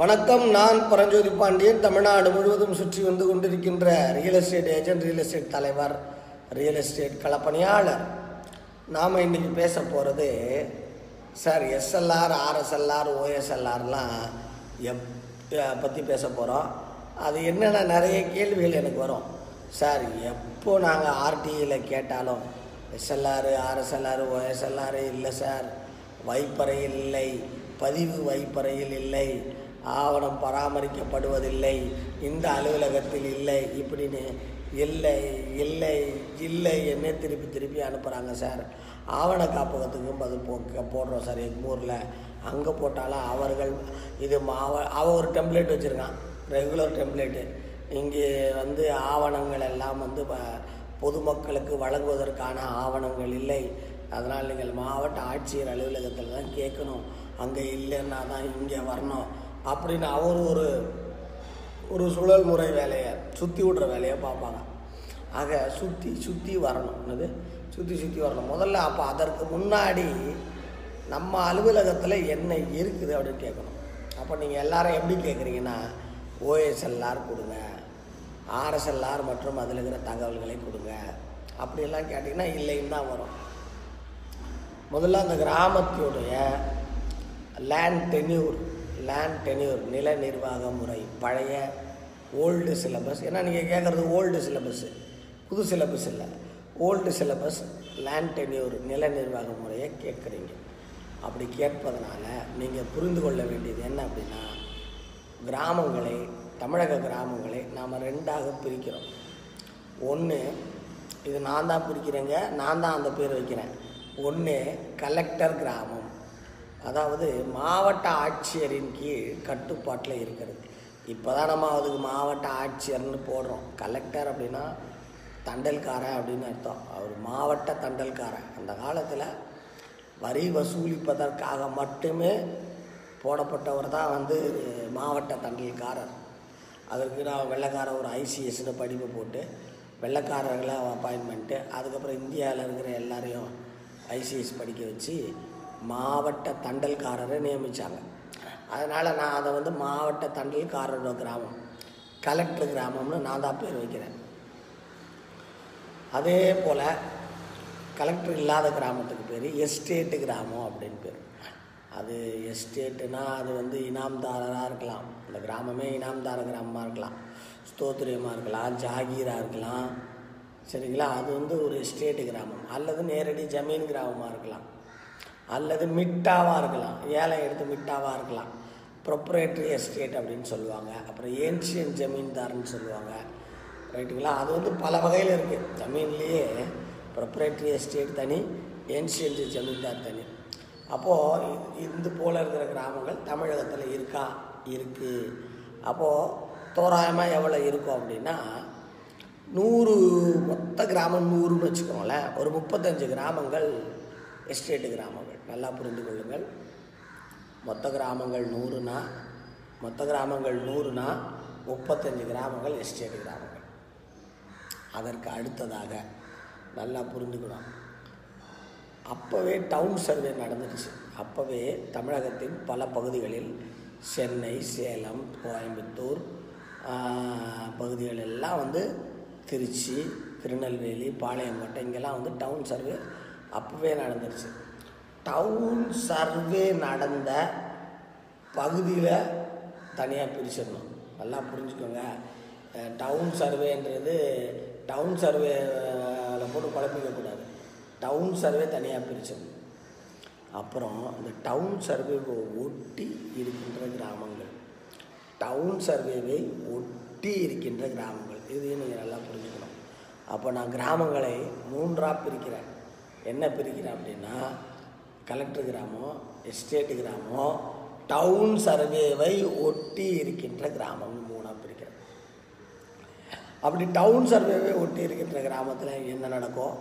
வணக்கம் நான் பரஞ்சோதி பாண்டியன். தமிழ்நாடு முழுவதும் சுற்றி வந்து கொண்டிருக்கின்ற real estate agent real estate தலைவர் ரியல் எஸ்டேட் களப்பணியாளர். நாம் இன்றைக்கி பேச போகிறது சார் எஸ்எல்ஆர் ஆர்எஸ்எல்ஆர் ஓஎஸ்எல்ஆர்லாம் எப் பற்றி பேச போகிறோம் அது என்னென்ன நிறைய கேள்விகள் எனக்கு வரும். சார் எப்போ நாங்கள் ஆர்டியில் கேட்டாலும் எஸ்எல்ஆர் ஆர்எஸ்எல்ஆர் ஓஎஸ்எல்ஆர் இல்லை சார். வைப்பறையில் இல்லை. பதிவு வைப்பறையில் இல்லை. ஆவணம் பராமரிக்கப்படுவதில்லை இந்த அலுவலகத்தில் இல்லை இப்படின்னு இல்லை இல்லை இல்லை என்ன திருப்பி திருப்பி அனுப்புகிறாங்க சார். ஆவண காப்பகத்துக்கும் பதில் போ போடுறோம் சார் எங்கள் ஊரில். அங்கே போட்டாலும் அவர்கள் இது மாவ அவன் ஒரு டெம்ப்ளேட் வச்சுருக்கான் ரெகுலர் டெம்ப்ளேட்டு இங்கே வந்து ஆவணங்கள் எல்லாம் வந்து ப- பொதுமக்களுக்கு வழங்குவதற்கான ஆவணங்கள் இல்லை. அதனால் நீங்கள் மாவட்ட ஆட்சியர் அலுவலகத்தில் தான் கேட்கணும். அங்கே இல்லைன்னா தான் இங்கே வரணும். அப்படின்னு அவர் ஒரு ஒரு சுழல் முறை வேலையை சுற்றி விடுற வேலையை பார்ப்பாங்க. ஆக சுற்றி சுற்றி வரணும். என்னது? சுற்றி சுற்றி வரணும். முதல்ல அப்போ அதற்கு முன்னாடி நம்ம அலுவலகத்தில் என்ன இருக்குது அப்படின்னு கேட்கணும். அப்போ நீங்கள் எல்லாரும் எப்படி கேட்குறீங்கன்னா ஓஎஸ்எல்ஆர் கொடுங்க. ஆர்எஸ்எல்ஆர் மற்றும் அதில் இருக்கிற தகவல்களை கொடுங்க. அப்படியெல்லாம் கேட்டிங்கன்னா இல்லைன்னு தான் வரும். முதல்ல அந்த கிராமத்தினுடைய லேண்ட் டென்யூர் லேண்ட் டென்யூர் நில நிர்வாக முறை பழைய ஓல்டு சிலபஸ் ஏன்னா நீங்கள் கேட்குறது ஓல்டு சிலபஸ்ஸு புது சிலபஸ் இல்லை. ஓல்டு சிலபஸ் லேண்ட் டென்யூர் நில நிர்வாக முறையை கேட்குறீங்க. அப்படி கேட்பதனால நீங்கள் புரிந்து கொள்ள வேண்டியது என்ன அப்படின்னா கிராமங்களை தமிழக கிராமங்களை நாம் ரெண்டாக பிரிக்கிறோம். ஒன்று இது நான் தான் பிரிக்கிறேங்க நான் தான் அந்த பேர் வைக்கிறேன். ஒன்று கலெக்டர் கிராமம். அதாவது மாவட்ட ஆட்சியரின் கீழ் கட்டுப்பாட்டில் இருக்கிறது. இப்போ தான் நம்ம அதுக்கு மாவட்ட ஆட்சியர்னு போடுறோம். கலெக்டர் அப்படின்னா தண்டல்காரன் அப்படின்னு அர்த்தம். அவர் மாவட்ட தண்டல்காரன். அந்த காலத்தில் வரி வசூலிப்பதற்காக மட்டுமே போடப்பட்டவர் தான் வந்து மாவட்ட தண்டல்காரர். அதற்கு நான் வெள்ளக்கார ஒரு ஐசிஎஸ்னு படிப்பு போட்டு வெள்ளக்காரர்களை அப்பாயின்மெண்ட்டு அதுக்கப்புறம் இந்தியாவில் இருக்கிற எல்லாரையும் ஐசிஎஸ் படிக்க வச்சு மாவட்ட தண்டல்காரரை நியமித்தாங்க அதனால் நான் அதை வந்து மாவட்ட தண்டல்காரரோட கிராமம் கலெக்டர் கிராமம்னு நான் தான் பேர் வைக்கிறேன். அதே போல் கலெக்டர் இல்லாத கிராமத்துக்கு பேர் எஸ்டேட்டு கிராமம் அப்படின்னு பேர். அது எஸ்டேட்டுனா அது வந்து இனாம்தாரராக இருக்கலாம். அந்த கிராமமே இனாம்தார கிராமமாக இருக்கலாம். ஸ்தோத்திரியமாக இருக்கலாம் ஜாகீராக இருக்கலாம். சரிங்களா? அது வந்து ஒரு எஸ்டேட்டு கிராமம். அல்லது நேரடி ஜமீன் கிராமமாக இருக்கலாம். அல்லது மிட்டாவாக இருக்கலாம். ஏழை எடுத்து மிட்டாவாக இருக்கலாம். ப்ரொப்ரேட்டரி எஸ்டேட் அப்படின்னு சொல்லுவாங்க. அப்புறம் ஏன்ஷியன் ஜமீன்தார்னு சொல்லுவாங்க. ரைட்டுங்களா அது வந்து பல வகையில் இருக்குது ஜமீன்லேயே ப்ரொப்ரேட்டரி எஸ்டேட் தனி ஏன்ஷியன் ஜமீன்தார் தனி. அப்போது இது போல் இருக்கிற கிராமங்கள் தமிழகத்தில் இருக்கா? இருக்குது அப்போது தோராயமாக எவ்வளோ இருக்கும் அப்படின்னா நூறு மொத்த கிராமம் நூறுன்னு வச்சுக்கோங்களேன். ஒரு முப்பத்தஞ்சு கிராமங்கள் எஸ்டேட்டு கிராமங்கள். நல்லா புரிந்து கொள்ளுங்கள். மொத்த கிராமங்கள் நூறுனா மொத்த கிராமங்கள் நூறுனா முப்பத்தஞ்சு கிராமங்கள் எஸ்டேட் கிராமங்கள். அதற்கு அடுத்ததாக நல்லா புரிந்துக்கணும் அப்போவே டவுன் சர்வே நடந்துடுச்சு அப்போவே தமிழகத்தின் பல பகுதிகளில் சென்னை சேலம் கோயம்புத்தூர் பகுதிகள் எல்லாம் வந்து திருச்சி திருநெல்வேலி பாளையங்கோட்டை இங்கெல்லாம் வந்து டவுன் சர்வே அப்போவே நடந்துருச்சு. டவுன் சர்வே நடந்த பகுதியில் தனியாக பிரிச்சிடணும். நல்லா புரிஞ்சுக்கோங்க. டவுன் சர்வேன்றது டவுன் சர்வேல போட்டு குழப்பிக்கக்கூடாது டவுன் சர்வே தனியாக பிரிச்சிடணும். அப்புறம் இந்த டவுன் சர்வேவை ஒட்டி இருக்கின்ற கிராமங்கள். டவுன் சர்வேவை ஒட்டி இருக்கின்ற கிராமங்கள். இதையும் நீங்கள் நல்லா புரிஞ்சுக்கணும். அப்போ நான் கிராமங்களை மூன்றாக பிரிக்கிறேன். என்ன பிரிக்கிறேன் அப்படின்னா கலெக்டர் கிராமம் எஸ்டேட்டு கிராமம் டவுன் சர்வேவை ஒட்டி இருக்கின்ற கிராமம் மூணாக பிரிக்கிறேன். அப்படி டவுன் சர்வேவை ஒட்டி இருக்கின்ற கிராமத்தில் என்ன நடக்கும்?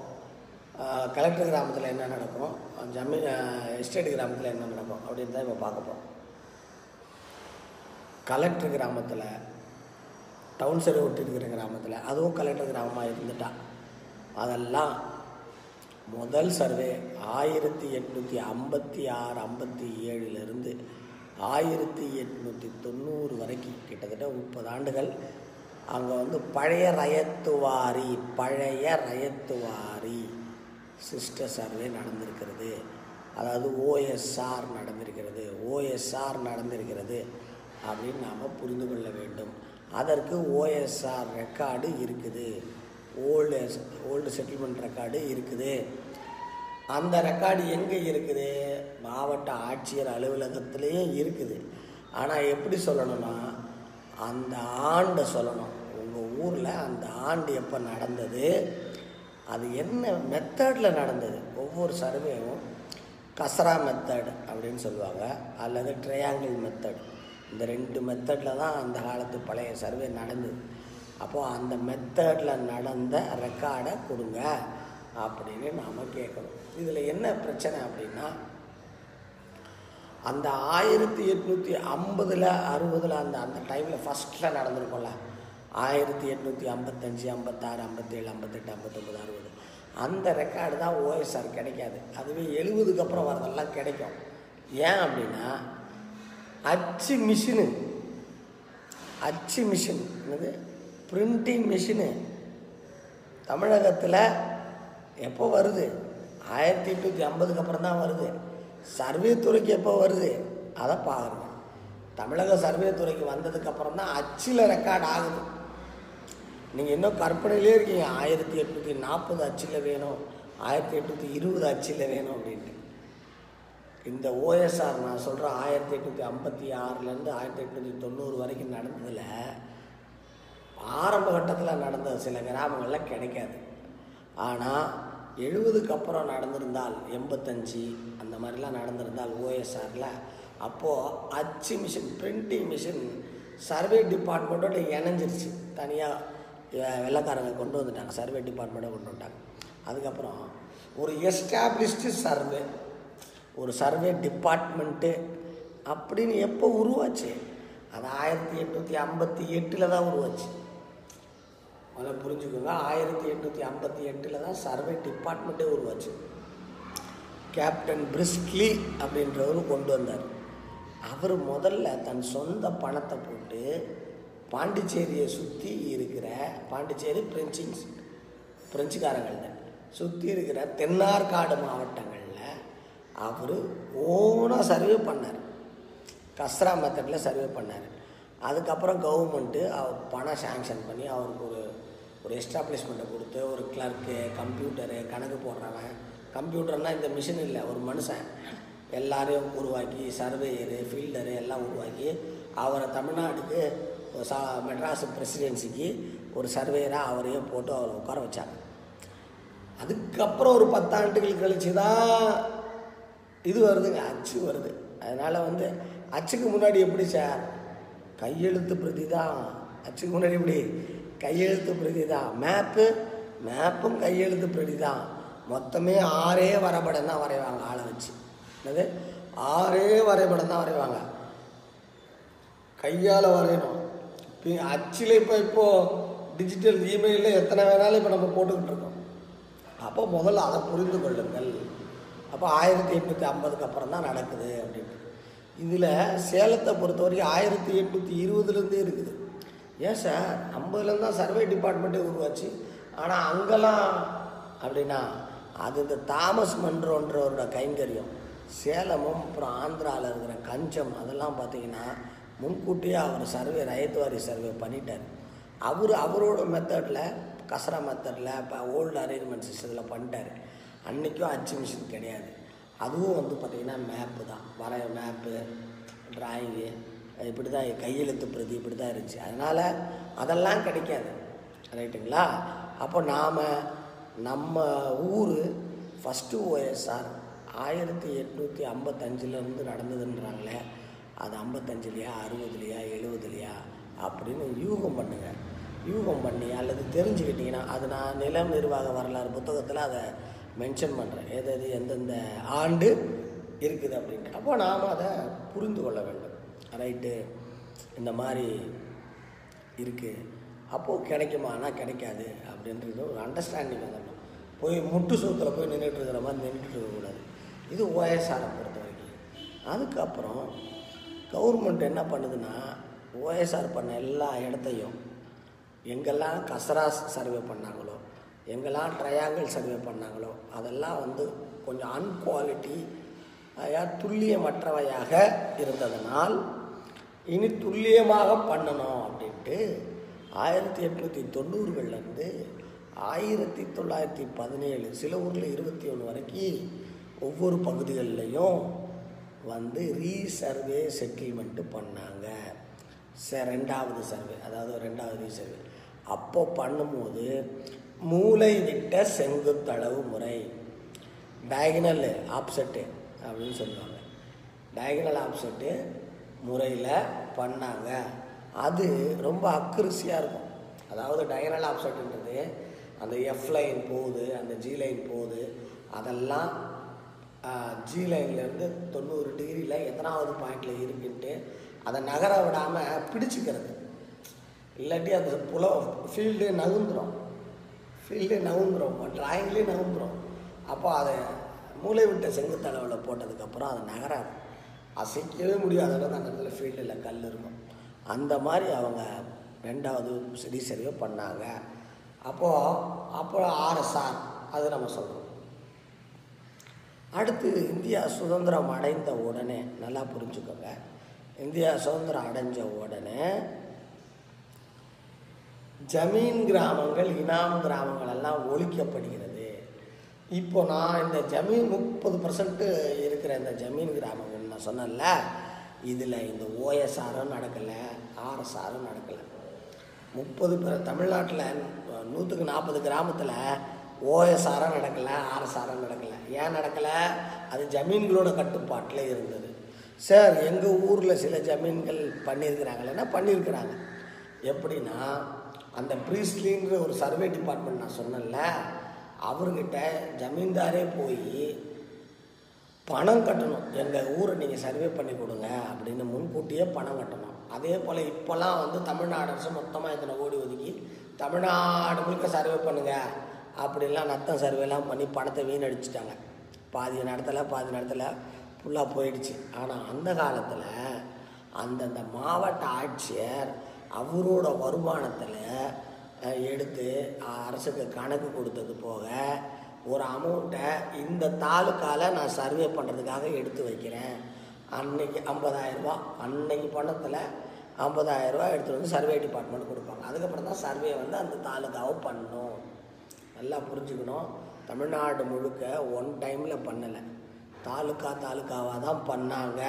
கலெக்டர் கிராமத்தில் என்ன நடக்கும்? ஜமீன் எஸ்டேட் கிராமத்தில் என்ன நடக்கும்? அப்படின்னு தான் இப்போ பார்க்க போகிறோம் கலெக்டர் கிராமத்தில் டவுன் சர்வே ஒட்டி இருக்கிற கிராமத்தில் அதுவும் கலெக்டர் கிராமமாக இருந்துட்டா. அதெல்லாம் முதல் சர்வே ஆயிரத்தி எட்நூற்றி ஐம்பத்தி ஆறு ஐம்பத்தி ஏழுலேருந்து ஆயிரத்தி எட்நூற்றி தொண்ணூறு வரைக்கும். கிட்டத்தட்ட முப்பது ஆண்டுகள். அங்கே வந்து பழைய ரயத்துவாரி பழைய ரயத்துவாரி சிஸ்டர் சர்வே நடந்திருக்கிறது. அதாவது ஓஎஸ்ஆர் நடந்திருக்கிறது. ஓஎஸ்ஆர் நடந்திருக்கிறது அப்படின்னு நாம் புரிந்து கொள்ள வேண்டும். அதற்கு ஓஎஸ்ஆர் ரெக்கார்டு இருக்குது. ஓல்டு ஓல்டு செட்டில்மெண்ட் ரெக்கார்டு இருக்குது. அந்த ரெக்கார்டு எங்கே இருக்குது? மாவட்ட ஆட்சியர் அலுவலகத்திலையும் இருக்குது. ஆனால் எப்படி சொல்லணும்னா அந்த ஆண்டை சொல்லணும். உங்கள் ஊரில் அந்த ஆண்டு எப்போ நடந்தது? அது என்ன மெத்தடில் நடந்தது? ஒவ்வொரு சர்வேவும் கசரா மெத்தட் அப்படின்னு சொல்லுவாங்க. அல்லது ட்ரையாங்கிள் மெத்தட் இந்த ரெண்டு மெத்தடில் தான் அந்த காலத்து பழைய சர்வே நடந்தது. அப்போது அந்த மெத்தடில் நடந்த ரெக்கார்டை கொடுங்க அப்படின்னு நாம் கேட்கணும். இதில் என்ன பிரச்சனை அப்படின்னா அந்த ஆயிரத்தி எட்நூற்றி ஐம்பதில் அறுபதில் அந்த அந்த டைமில் ஃபஸ்ட்டில் நடந்திருக்கோம்ல. ஆயிரத்தி எட்நூற்றி ஐம்பத்தஞ்சு ஐம்பத்தாறு ஐம்பத்தேழு ஐம்பத்தெட்டு ஐம்பத்தொம்பது அறுபது. அந்த ரெக்கார்டு தான் ஓஎஸ்ஆர் கிடைக்காது. அதுவே எழுபதுக்கு அப்புறம் வரதெல்லாம் கிடைக்கும். ஏன் அப்படின்னா அச்சு மிஷினு அச்சு மிஷின் என்னது? பிரிண்டிங் மிஷினு தமிழகத்தில் எப்போ வருது? ஆயிரத்தி எட்நூற்றி ஐம்பதுக்கு அப்புறம் தான் வருது. சர்வே துறைக்கு எப்போ வருது? அதை பாருங்க. தமிழக சர்வே துறைக்கு வந்ததுக்கப்புறம் தான் அச்சில் ரெக்கார்ட் ஆகுது. நீங்கள் இன்னும் கற்பனையிலே இருக்கீங்க. ஆயிரத்தி எட்நூற்றி நாற்பது அச்சில் வேணும். ஆயிரத்தி எட்நூற்றி இருபது அச்சில் வேணும் அப்படின்ட்டு. இந்த ஓஎஸ்ஆர் நான் சொல்கிறேன் ஆயிரத்தி எட்நூற்றி ஐம்பத்தி ஆறுலேருந்து ஆயிரத்தி எட்நூற்றி தொண்ணூறு வரைக்கும் நடந்ததில் ஆரம்ப கட்டத்தில் நடந்த சில கிராமங்களில் கிடைக்காது. ஆனால் எழுபதுக்கு அப்புறம் நடந்திருந்தால் எண்பத்தஞ்சு அந்த மாதிரிலாம் நடந்திருந்தால் ஓஎஸ்ஆரில் அப்போது அச்சு மிஷின் பிரிண்டிங் மிஷின் சர்வே டிபார்ட்மெண்ட்டோட இணைஞ்சிருச்சு. தனியாக வெள்ளக்காரங்க கொண்டு வந்துட்டாங்க. சர்வே டிபார்ட்மெண்ட்டை கொண்டு வந்துட்டாங்க. அதுக்கப்புறம் ஒரு எஸ்டாப்ளிஷ்டு சர்வே ஒரு சர்வே டிபார்ட்மெண்ட்டு அப்படின்னு எப்போ உருவாச்சு? அது ஆயிரத்தி எட்நூற்றி ஐம்பத்தி எட்டில் தான் உருவாச்சு. அதில் புரிஞ்சுக்கோங்க. ஆயிரத்தி எட்நூற்றி ஐம்பத்தி எட்டில் தான் சர்வே டிபார்ட்மெண்ட்டே உருவாச்சு. கேப்டன் பிரிஸ்க்லி அப்படின்றவர் கொண்டு வந்தார். அவர் முதல்ல தன் சொந்த பணத்தை போட்டு பாண்டிச்சேரியை சுற்றி இருக்கிற பாண்டிச்சேரி பிரெஞ்சிங்ஸ் பிரெஞ்சுக்காரங்கள்ட்ட சுற்றி இருக்கிற தென்னார்காடு மாவட்டங்களில் அவர் ஓனாக சர்வே பண்ணார். கஸ்ரா மெத்தடில் சர்வே பண்ணார். அதுக்கப்புறம் கவர்மெண்ட்டு அவர் பணம் சேங்ஷன் பண்ணி அவருக்கு ஒரு ஒரு எஸ்டாப்ளிஷ்மெண்ட்டை கொடுத்து ஒரு கிளர்க்கு கம்ப்யூட்டரு கணக்கு போடுறவன். கம்ப்யூட்டர்னால் இந்த மிஷின் இல்லை ஒரு மனுஷன். எல்லாரையும் உருவாக்கி சர்வேயரு ஃபீல்டரு எல்லாம் உருவாக்கி அவரை தமிழ்நாட்டுக்கு ஒரு சா மெட்ராஸ் பிரசிடென்சிக்கு ஒரு சர்வேயராக அவரையும் போட்டு அவரை உட்கார வச்சாங்க. அதுக்கப்புறம் ஒரு பத்தாண்டுகள் கழிச்சு தான் இது வருதுங்க அச்சு வருது. அதனால் வந்து அச்சுக்கு முன்னாடி எப்படி சார்? கையெழுத்து பிரதி தான். அச்சுக்கு முன்னாடி எப்படி? கையெழுத்து பிரதி தான் மேப்பு மேப்பும் கையெழுத்து பிரதி தான் மொத்தமே ஆறே வரைபடம் தான் வரைவாங்க ஆளை வச்சு. என்னது? ஆறே வரைபடம் தான் வரைவாங்க. கையால் வரையணும். இப்போ அச்சில் இப்போ இப்போது டிஜிட்டல் இமெயிலில் எத்தனை வேணாலும் இப்போ நம்ம போட்டுக்கிட்டு இருக்கோம். அப்போ முதல்ல அதை புரிந்து கொள்ளுங்கள். அப்போ ஆயிரத்தி எட்நூற்றி ஐம்பதுக்கு அப்புறம் தான் நடக்குது அப்படின்ட்டு. இதில் சேலத்தை பொறுத்த வரைக்கும் ஆயிரத்தி எட்நூற்றி இருபதுலேருந்தே இருக்குது. ஏன் சார்? ஐம்பதுலேருந்து தான் சர்வே டிபார்ட்மெண்ட்டே உருவாச்சு. ஆனால் அங்கெல்லாம் அப்படின்னா அது இந்த தாமஸ் மன்றோன்றவரோட கைங்கரியம். சேலமும் அப்புறம் ஆந்திராவில் இருக்கிற கஞ்சம் அதெல்லாம் பார்த்தீங்கன்னா முன்கூட்டியே அவர் சர்வே ரயத்துவாரி சர்வே பண்ணிட்டார். அவர் அவரோட மெத்தடில் கசரா மெத்தடில் இப்போ ஓல்டு அரேஞ்ச்மெண்ட் சிஸ்டத்தில் பண்ணிட்டார். அன்றைக்கும் அச்சு மிஷின் கிடையாது. அதுவும் வந்து பார்த்திங்கன்னா மேப்பு தான். வரைய மேப்பு ட்ராயிங்கு இப்படி தான் கையெழுத்து பிரதி இப்படி தான் இருந்துச்சு. அதனால் அதெல்லாம் கிடைக்காது. ரைட்டுங்களா? அப்போ நாம் நம்ம ஊர் ஃபஸ்ட்டு ஓஎஸ்ஆர் ஆயிரத்தி எட்நூற்றி ஐம்பத்தஞ்சிலேருந்து நடந்ததுன்றாங்களே அது ஐம்பத்தஞ்சுலையா அறுபதுலையா எழுபதுலையா அப்படின்னு யூகம் பண்ணுங்கள் யூகம் பண்ணி அல்லது தெரிஞ்சுக்கிட்டிங்கன்னா அது நான் நிலம் நிர்வாக வரலாறு புத்தகத்தில் அதை மென்ஷன் பண்ணுறேன் எது எது எந்தெந்த ஆண்டு இருக்குது அப்படின்ட்டு. அப்போ நாம் அதை புரிந்து கொள்ள வேண்டும். ரைட்டு. இந்த மாதிரி இருக்குது அப்போது கிடைக்குமானா கிடைக்காது அப்படின்றது ஒரு அண்டர்ஸ்டாண்டிங் வந்துடணும் போய் முட்டு சூத்தில் போய் நின்றுட்டு இருக்கிற மாதிரி நின்றுட்டு இருக்கக்கூடாது இது ஓஎஸ்ஆரை பொறுத்த வரைக்கும். அதுக்கப்புறம் கவர்மெண்ட் என்ன பண்ணுதுன்னா ஓஎஸ்ஆர் பண்ண எல்லா இடத்தையும் எங்கெல்லாம் கசராஸ் சர்வே பண்ணாங்களோ எங்கெல்லாம் ட்ரையாங்கிள் சர்வே பண்ணாங்களோ அதெல்லாம் வந்து கொஞ்சம் அன்குவாலிட்டி துல்லியமற்றவையாக இருந்ததனால் இனி துல்லியமாக பண்ணணும் அப்படின்ட்டு ஆயிரத்தி எட்நூற்றி தொண்ணூறுகள்லேருந்து ஆயிரத்தி தொள்ளாயிரத்தி பதினேழு சில ஊரில் இருபத்தி ஒன்று வரைக்கும் ஒவ்வொரு பகுதிகளிலையும் வந்து ரீசர்வே செட்டில்மெண்ட்டு பண்ணாங்க. ச ரெண்டாவது சர்வே அதாவது ரெண்டாவது ரீசர்வே அப்போ பண்ணும்போது மூளை விட்ட செங்குத்தளவு முறை. டயகனல் ஆப்செட்டு அப்படின்னு சொல்லுவாங்க. டயகனல் ஆப்செட்டு முறையில் பண்ணாங்க. அது ரொம்ப அக்குரிசியாக இருக்கும். அதாவது டயரல் ஆப்செட்டுன்றது அந்த எஃப் லைன் போகுது அந்த ஜி லைன் போகுது அதெல்லாம் ஜி லைன்லேருந்து தொண்ணூறு டிகிரியில் எத்தனாவது பாயிண்டில் இருக்குன்ட்டு அதை நகர விடாமல் பிடிச்சிக்கிறது. இல்லாட்டி அந்த புல ஃபீல்டே நகுந்துடும் ஃபீல்டே நகுந்துடும் டிராயிங்லேயே நகுந்துடும் அப்போ அதை மூளை விட்ட செங்குத்தளவில் போட்டதுக்கப்புறம் அது நகராது. அசைக்கவே முடியாத அளவுக்கு அந்த இடத்துல ஃபீல்டில் கல் இருக்கும். அந்த மாதிரி அவங்க ரெண்டாவது சரி சரியோ பண்ணாங்க. அப்போது அப்போ ஆர்எஸ்ஆர் அது நம்ம சொல்கிறோம் அடுத்து இந்தியா சுதந்திரம் அடைந்த உடனே நல்லா புரிஞ்சுக்கோங்க. இந்தியா சுதந்திரம் அடைஞ்ச உடனே ஜமீன் கிராமங்கள் இனாம் கிராமங்கள் எல்லாம் ஒழிக்கப்படுகிறது. இப்போ நான் இந்த ஜமீன் முப்பது பர்சன்ட்டு இருக்கிற இந்த ஜமீன் கிராமங்கள் நான் சொன்னேன்ல இதில் இந்த ஓஎஸ்ஆரும் நடக்கலை ஆர்எஸ்ஆரும் நடக்கலை. முப்பது பேர் தமிழ்நாட்டில் நூற்றுக்கு நாற்பது கிராமத்தில் ஓஎஸ்ஆரும் நடக்கலை ஆர்எஸ்ஆரும் நடக்கலை. ஏன் நடக்கலை? அது ஜமீன்களோட கட்டுப்பாட்டில் இருந்தது. சார் எங்கள் ஊரில் சில ஜமீன்கள் பண்ணியிருக்கிறாங்களேன்னா பண்ணியிருக்கிறாங்க. எப்படின்னா அந்த ப்ரீஸ்லின்ற ஒரு சர்வே டிபார்ட்மெண்ட் நான் சொன்னேன்ல அவர்கிட்ட ஜமீன்தாரே போய் பணம் கட்டணும். எங்கள் ஊரை நீங்கள் சர்வே பண்ணி கொடுங்க அப்படின்னு முன்கூட்டியே பணம் கட்டணும். அதே போல் இப்போல்லாம் வந்து தமிழ்நாடு அரசு மொத்தமாக இத்தனை கோடி ஒதுக்கி தமிழ்நாடு முழுக்க சர்வே பண்ணுங்கள் அப்படிலாம் நத்தம் சர்வேலாம் பண்ணி பணத்தை வீணடிச்சிட்டாங்க. பாதி நடத்தலை பாதி நடத்தலை ஃபுல்லாக போயிடுச்சு. ஆனால் அந்த காலத்தில் அந்தந்த மாவட்ட ஆட்சியர் அவரோட வருமானத்தில் எடுத்து அரசுக்கு கணக்கு கொடுத்தது போக ஒரு அமௌண்ட்டை இந்த தாலுக்கால நான் சர்வே பண்ணுறதுக்காக எடுத்து வைக்கிறேன். அன்னைக்கு ஐம்பதாயிரரூபா அன்னைக்கு பணத்தில் ஐம்பதாயிரரூபா எடுத்துகிட்டு வந்து சர்வே டிபார்ட்மெண்ட் கொடுப்பாங்க. அதுக்கப்புறம் தான் சர்வே வந்து அந்த தாலுக்காவை பண்ணணும் நல்லா புரிஞ்சுக்கணும். தமிழ்நாடு முழுக்க ஒன் டைமில் பண்ணலை. தாலுக்கா தாலுக்காவாக தான் பண்ணாங்க.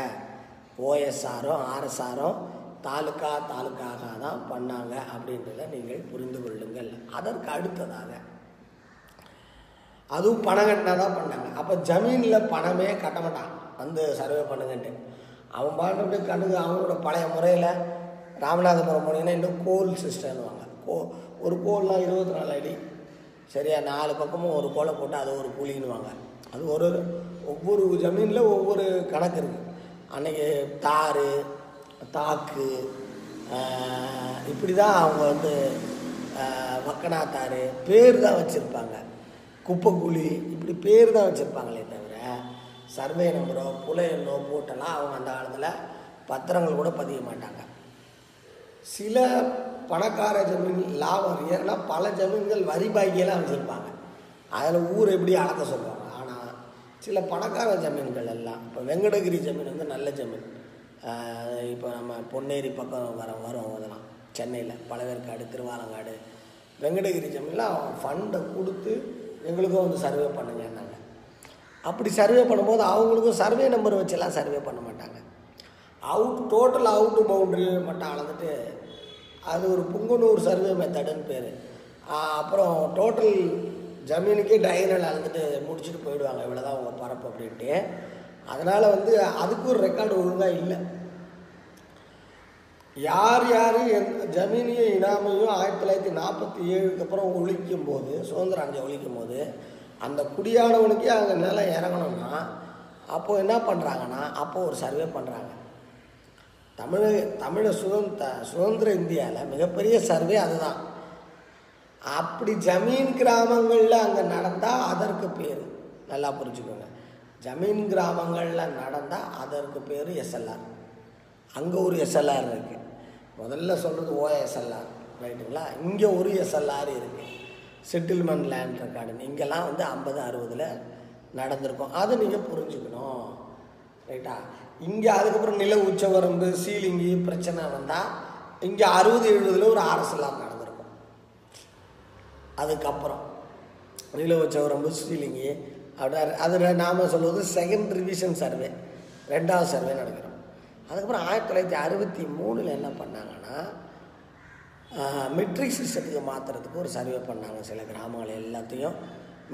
ஓஎஸ்ஆரும் ஆர்எஸ்ஆரும் தாலுக்கா தாலுக்காக தான் பண்ணாங்க அப்படின்றத நீங்கள் புரிந்து கொள்ளுங்கள். அதற்கு அடுத்ததாக அதுவும் பணம் கட்டினா தான் பண்ணாங்க. அப்போ ஜமீனில் பணமே கட்ட மாட்டான். வந்து சர்வே பண்ணுங்கன்ட்டு. அவன் பாட்டு அப்படியே அவனோட பழைய முறையில் ராமநாதபுரம் போனீங்கன்னா இன்னும் கோல் சிஸ்டம்னுவாங்க கோ ஒரு கோல்லாம் இருபத்தி நாலு அடி. சரியா நாலு பக்கமும் ஒரு கோலை போட்டு அது ஒரு கூலின்னுவாங்க அது ஒரு ஒரு- ஒவ்வொரு ஜமீனில் ஒவ்வொரு கணக்கு இருக்குது அன்னைக்கு தார் தாக்கு இப்படி தான் அவங்க வந்து மக்கனா வக்கனாத்தார் பேர் தான் வச்சுருப்பாங்க. குப்பைக்கூலி இப்படி பேர் தான் வச்சுருப்பாங்களே தவிர சர்வே நம்பரோ புல எண்ணோ போட்டெல்லாம் அவங்க அந்த காலத்தில் பத்திரங்கள் கூட பதிய மாட்டாங்க. சில பணக்கார ஜமீன் லாபம் ஏன்னா பல ஜமீன்கள் வரி பாக்கியெல்லாம் வச்சுருப்பாங்க. அதில் ஊர் எப்படி அளக்க சொல்லுவாங்க? ஆனால் சில பணக்கார ஜமீன்கள் எல்லாம் இப்போ வெங்கடகிரி ஜமீன் வந்து நல்ல ஜமீன். இப்போ நம்ம பொன்னேரி பக்கம் வர வரும் அதெல்லாம் சென்னையில். பழவேற்காடு திருவாலங்காடு. வெங்கடகிரி ஜமீன்லாம் ஃபண்டை கொடுத்து எங்களுக்கும் வந்து சர்வே பண்ணுங்கன்னாங்க அப்படி சர்வே பண்ணும்போது அவங்களுக்கும் சர்வே நம்பர் வச்செல்லாம் சர்வே பண்ண மாட்டாங்க. அவுட் டோட்டல் அவுட்டு பவுண்ட்ரி மட்டும் அளந்துட்டு அது ஒரு புங்கனூர் சர்வே மெத்தடுன்னு பேர். அப்புறம் டோட்டல் ஜமீனுக்கே டயனல் அளந்துட்டு முடிச்சுட்டு போயிடுவாங்க. இவ்வளோதான் அவங்க பரப்பு அப்படின்ட்டு. அதனால் வந்து அதுக்கு ஒரு ரெக்கார்டு ஒழுங்காக இல்லை. யார் யார் என் ஜமீனையும் இனாமையும் ஆயிரத்தி தொள்ளாயிரத்தி நாற்பத்தி ஏழுக்கு அப்புறம் ஒழிக்கும் போது சுதந்திரம் அஞ்சு ஒழிக்கும் போது அந்த குடியானவனுக்கே அங்கே நிலம் இறங்கணும்னா அப்போ என்ன பண்ணுறாங்கன்னா அப்போ ஒரு சர்வே பண்ணுறாங்க தமிழ் தமிழ சுதந்திர சுதந்திர இந்தியாவில் மிகப்பெரிய சர்வே அதுதான். அப்படி ஜமீன் கிராமங்களில் அங்கே நடந்தால் அதற்கு பேர். நல்லா புரிஞ்சுக்கோங்க. ஜமீன் கிராமங்களில் நடந்தால் அதற்கு பேர் எஸ்எல்ஆர் அங்கே ஒரு எஸ்எல்ஆர் இருக்குது முதல்ல சொல்கிறது ஓஎஸ்எல்ஆர் ரைட்டுங்களா இங்கே ஒரு எஸ்எல்ஆர் இருக்குது செட்டில்மெண்ட் லேண்ட் ரெக்கார்டுன்னு இங்கெல்லாம் வந்து ஐம்பது அறுபதில் நடந்திருக்கும். அதை நீங்கள் புரிஞ்சுக்கணும். ரைட்டா? இங்கே அதுக்கப்புறம் நில உச்சவரம்பு சீலிங்கி பிரச்சனை வந்தால் இங்கே அறுபது எழுபதில் ஒரு அரசெல்லாம் நடந்திருக்கும். அதுக்கப்புறம் நில உச்சவரம்பு சீலிங்கி அப்படி அதில் நாம் சொல்வது செகண்ட் ரிவிஷன் சர்வே ரெண்டாவது சர்வே நடக்கிறோம். அதுக்கப்புறம் ஆயிரத்தி தொள்ளாயிரத்தி அறுபத்தி மூணில் என்ன பண்ணாங்கன்னா மெட்ரிக் சிஸ்டத்துக்கு மாற்றுறதுக்கு ஒரு சர்வே பண்ணாங்க. சில கிராமங்கள் எல்லாத்தையும்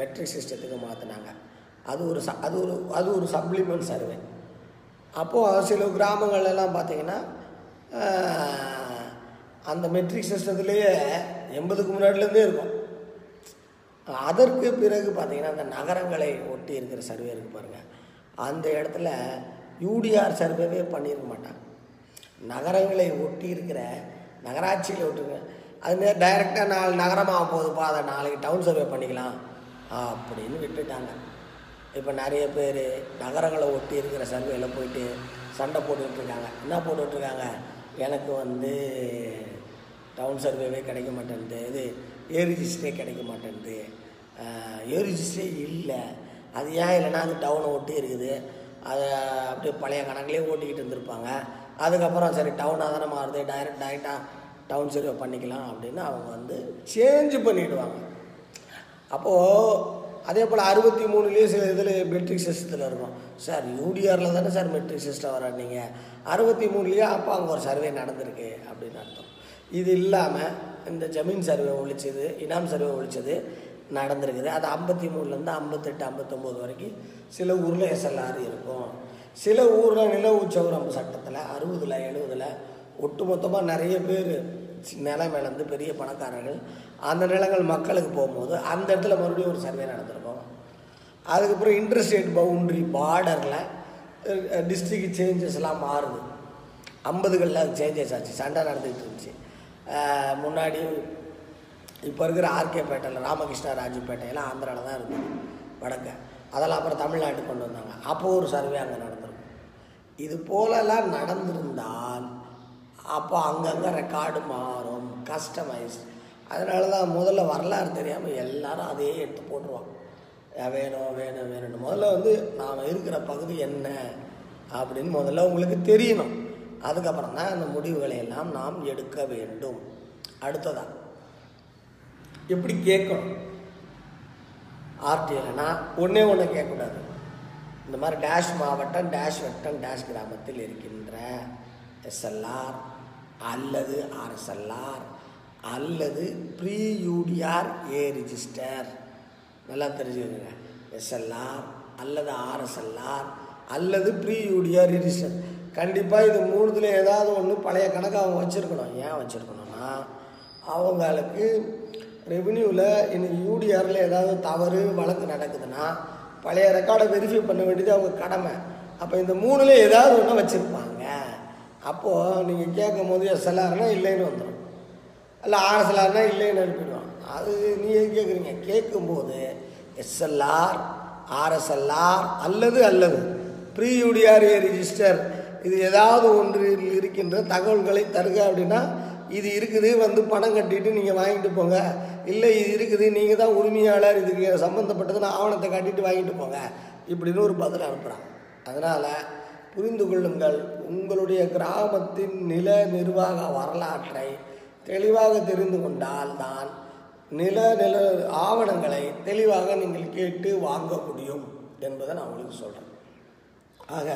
மெட்ரிக் சிஸ்டத்துக்கு மாற்றினாங்க அது ஒரு ச அது ஒரு அது ஒரு சப்ளிமெண்ட் சர்வே அப்போது சில கிராமங்கள்லாம் பார்த்திங்கன்னா அந்த மெட்ரிக் சிஸ்டத்துலேயே எண்பதுக்கு முன்னாடிலேருந்தே இருக்கும். அதற்கு பிறகு பார்த்திங்கன்னா அந்த நகரங்களை ஒட்டி இருக்கிற சர்வே இருக்கு பாருங்கள் அந்த இடத்துல யூடிஆர் சர்வேவே பண்ணியிருக்க மாட்டாங்க. நகரங்களை ஒட்டி இருக்கிற நகராட்சியில் ஒட்டுங்க அது டைரெக்டாக நாலு நகரமாக போகுதுப்பா அதை நாளைக்கு டவுன் சர்வே பண்ணிக்கலாம். அப்படின்னு விட்டுட்டாங்க. இப்போ நிறைய பேர் நகரங்களை ஒட்டி இருக்கிற சர்வேல போயிட்டு சண்டை போட்டுக்கிட்டு என்ன போட்டுட்ருக்காங்க எனக்கு வந்து டவுன் சர்வேவே கிடைக்க மாட்டேன்து இது ஏர் ரிஜிஸ்டரே கிடைக்க மாட்டேன்து ஏர் ரிஜிஸ்டரே இல்லை. அது ஏன் இல்லைன்னா அது டவுனை ஒட்டி இருக்குது. அதை அப்படியே பழைய கணக்குலேயே ஓட்டிக்கிட்டு இருந்திருப்பாங்க. அதுக்கப்புறம் சரி டவுனாக தானே மாறுது. டைரக்ட் டைரெக்டாக டவுன் சர்வே பண்ணிக்கலாம் அப்படின்னு அவங்க வந்து சேஞ்ச் பண்ணிவிடுவாங்க அப்போது அதே போல் அறுபத்தி மூணுலேயே சில இதில் மெட்ரிக் சிஸ்டத்தில் இருக்கும். சார் யூடிஆரில் தானே சார் மெட்ரிக் சிஸ்டம் வராட்டிங்க அறுபத்தி மூணுலேயே அப்போ அங்கே ஒரு சர்வே நடந்திருக்கு அப்படின்னு அர்த்தம். இது இல்லாமல் இந்த ஜமீன் சர்வே ஒழிச்சது இனாம் சர்வே ஒழிச்சது நடந்திருக்குது. அது ஐம்பத்தி மூணுலேருந்து ஐம்பத்தெட்டு ஐம்பத்தொம்போது வரைக்கும் சில ஊரில் எஸ்எல்ஆர் இருக்கும். சில ஊரில் நில உச்சவரம் சட்டத்தில் அறுபதில் எழுபதில் ஒட்டுமொத்தமாக நிறைய பேர் நிலம் இழந்து பெரிய பணக்காரர்கள் அந்த நிலங்கள் மக்களுக்கு போகும்போது அந்த இடத்துல மறுபடியும் ஒரு சர்வே நடந்திருக்கும். அதுக்கப்புறம் இன்டர்ஸ்டேட் பவுண்ட்ரி பார்டரில் டிஸ்ட்ரிக்ட் சேஞ்சஸ்லாம் மாறுது. ஐம்பதுகளில் அது சேஞ்சஸ் ஆச்சு. சண்டை நடந்துகிட்டு இருந்துச்சு. முன்னாடி இப்போ இருக்கிற ஆர்கே பேட்டையில் ராமகிருஷ்ணா ராஜுப்பேட்டையெல்லாம் ஆந்திராவில் தான் இருந்தது வடக்க. அதெல்லாம் அப்புறம் தமிழ்நாட்டுக்கு கொண்டு வந்தாங்க. அப்போ ஒரு சர்வே அங்கே நடந்திருக்கும். இது போலலாம் நடந்திருந்தால் அப்போ அங்கங்கே ரெக்கார்டு மாறும் கஸ்டமைஸ் அதனால தான் முதல்ல வரலாறு தெரியாமல் எல்லாரும் அதையே எடுத்து போட்டுருவாங்க. வேணும் வேணும் வேணும்னு. முதல்ல வந்து நாம் இருக்கிற பகுதி என்ன அப்படின்னு முதல்ல உங்களுக்கு தெரியணும். அதுக்கப்புறம் தான் அந்த முடிவுகளை எல்லாம் நாம் எடுக்க வேண்டும். அடுத்ததாக எப்படி கேட்கணும்? ஆர்டிஎல்னா ஒன்றே ஒன்று கேட்கக்கூடாது. இந்த மாதிரி டேஷ் மாவட்டம் டேஷ் வட்டம் டேஷ் கிராமத்தில் இருக்கின்ற எஸ்எல்ஆர் அல்லது ஆர்எஸ்எல்ஆர் அல்லது ப்ரீ யூடிஆர் ஏ ரிஜிஸ்டர் நல்லா தெரிஞ்சுக்கோங்க. எஸ்எல்ஆர் அல்லது ஆர்எஸ்எல்ஆர் அல்லது ப்ரீ யூடிஆர் ரிஜிஸ்டர் கண்டிப்பாக இது மூணுத்துல ஏதாவது ஒன்று பழைய கணக்கு அவங்க வச்சுருக்கணும். ஏன் வச்சுருக்கணும்னா அவங்களுக்கு ரெவென்யூவில் இன்னைக்கு யூடிஆரில் ஏதாவது தவறு வழக்கு நடக்குதுன்னா பழைய ரெக்கார்டை வெரிஃபை பண்ண வேண்டியது அவங்க கடமை. அப்போ இந்த மூணுல ஏதாவது ஒன்று வச்சுருப்பாங்க. அப்போது நீங்கள் கேட்கும் போது எஸ்எல்ஆர்னா இல்லைன்னு வந்துடும் இல்லை ஆர்எஸ்எல்ஆர்னா இல்லைன்னு அனுப்பிடுவான் அது நீங்கள் கேட்குறீங்க. கேட்கும்போது எஸ்எல்ஆர் ஆர்எஸ்எல்ஆர் அல்லது அல்லது ப்ரீ யூடிஆர்ஏ ரிஜிஸ்டர் இது ஏதாவது ஒன்றில் இருக்கின்ற தகவல்களை தருக அப்படின்னா இது இருக்குது வந்து பணம் கட்டிட்டு நீங்கள் வாங்கிட்டு போங்க. இல்லை இது இருக்குது நீங்கள் தான் உரிமையாளர் இதுக்கு சம்மந்தப்பட்டதுன்னு ஆவணத்தை காட்டிட்டு வாங்கிட்டு போங்க இப்படின்னு ஒரு பதில் அனுப்புகிறான் அதனால் புரிந்து கொள்ளுங்கள் உங்களுடைய கிராமத்தின் நில நிர்வாக வரலாற்றை தெளிவாக தெரிந்து கொண்டால் தான் நில நில ஆவணங்களை தெளிவாக நீங்கள் கேட்டு வாங்க முடியும் என்பதை நான் உங்களுக்கு சொல்கிறேன் ஆக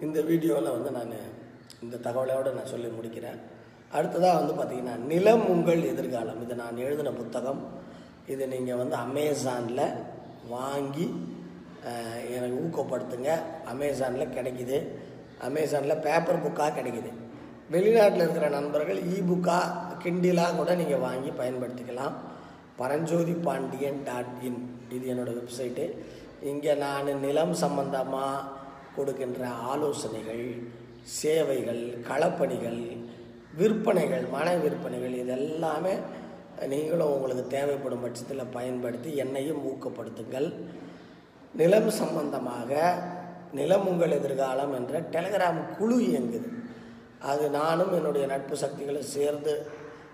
இந்த வீடியோவில் வந்து நான் இந்த தகவலோடு நான் சொல்லி முடிக்கிறேன். அடுத்ததாக வந்து பார்த்திங்கன்னா நிலம் உங்கள் எதிர்காலம். இது நான் எழுதின புத்தகம். இது நீங்கள் வந்து அமேசானில் வாங்கி எனக்கு ஊக்கப்படுத்துங்க. அமேசானில் கிடைக்குது. அமேசானில் பேப்பர் புக்காக கிடைக்குது. வெளிநாட்டில் இருக்கிற நண்பர்கள் இ புக்காக கிண்டிலாக கூட நீங்கள் வாங்கி பயன்படுத்திக்கலாம். Paranjothi Pandian dot in. இது என்னோடய வெப்சைட்டு. இங்கே நான் நிலம் சம்பந்தமாக கொடுக்கின்ற ஆலோசனைகள் சேவைகள் களப்பணிகள் விற்பனைகள் மன விற்பனைகள் இதெல்லாமே நீங்களும் உங்களுக்கு தேவைப்படும் பட்சத்தில் பயன்படுத்தி என்னையும் ஊக்கப்படுத்துங்கள். நிலம் சம்பந்தமாக நிலம் உங்கள் எதிர்காலம் என்ற டெலிகிராம் குழு இயங்குது. அது நானும் என்னுடைய நட்பு சக்திகளும் சேர்ந்து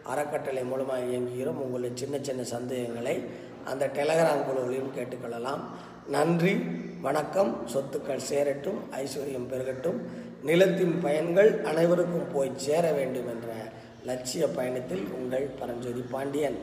அறக்கட்டளை மூலமாக இயங்குகிறோம். உங்களுடைய சின்ன சின்ன சந்தேகங்களை அந்த டெலகிராம் குழுவிலையும் கேட்டுக்கொள்ளலாம். நன்றி வணக்கம். சொத்துக்கள் சேரட்டும் ஐஸ்வர்யம் பெருகட்டும். நிலத்தின் பயன்கள் அனைவருக்கும் போய் சேர வேண்டும் என்ற லட்சிய பயணத்தில் உங்கள் பரஞ்சோதி பாண்டியன்.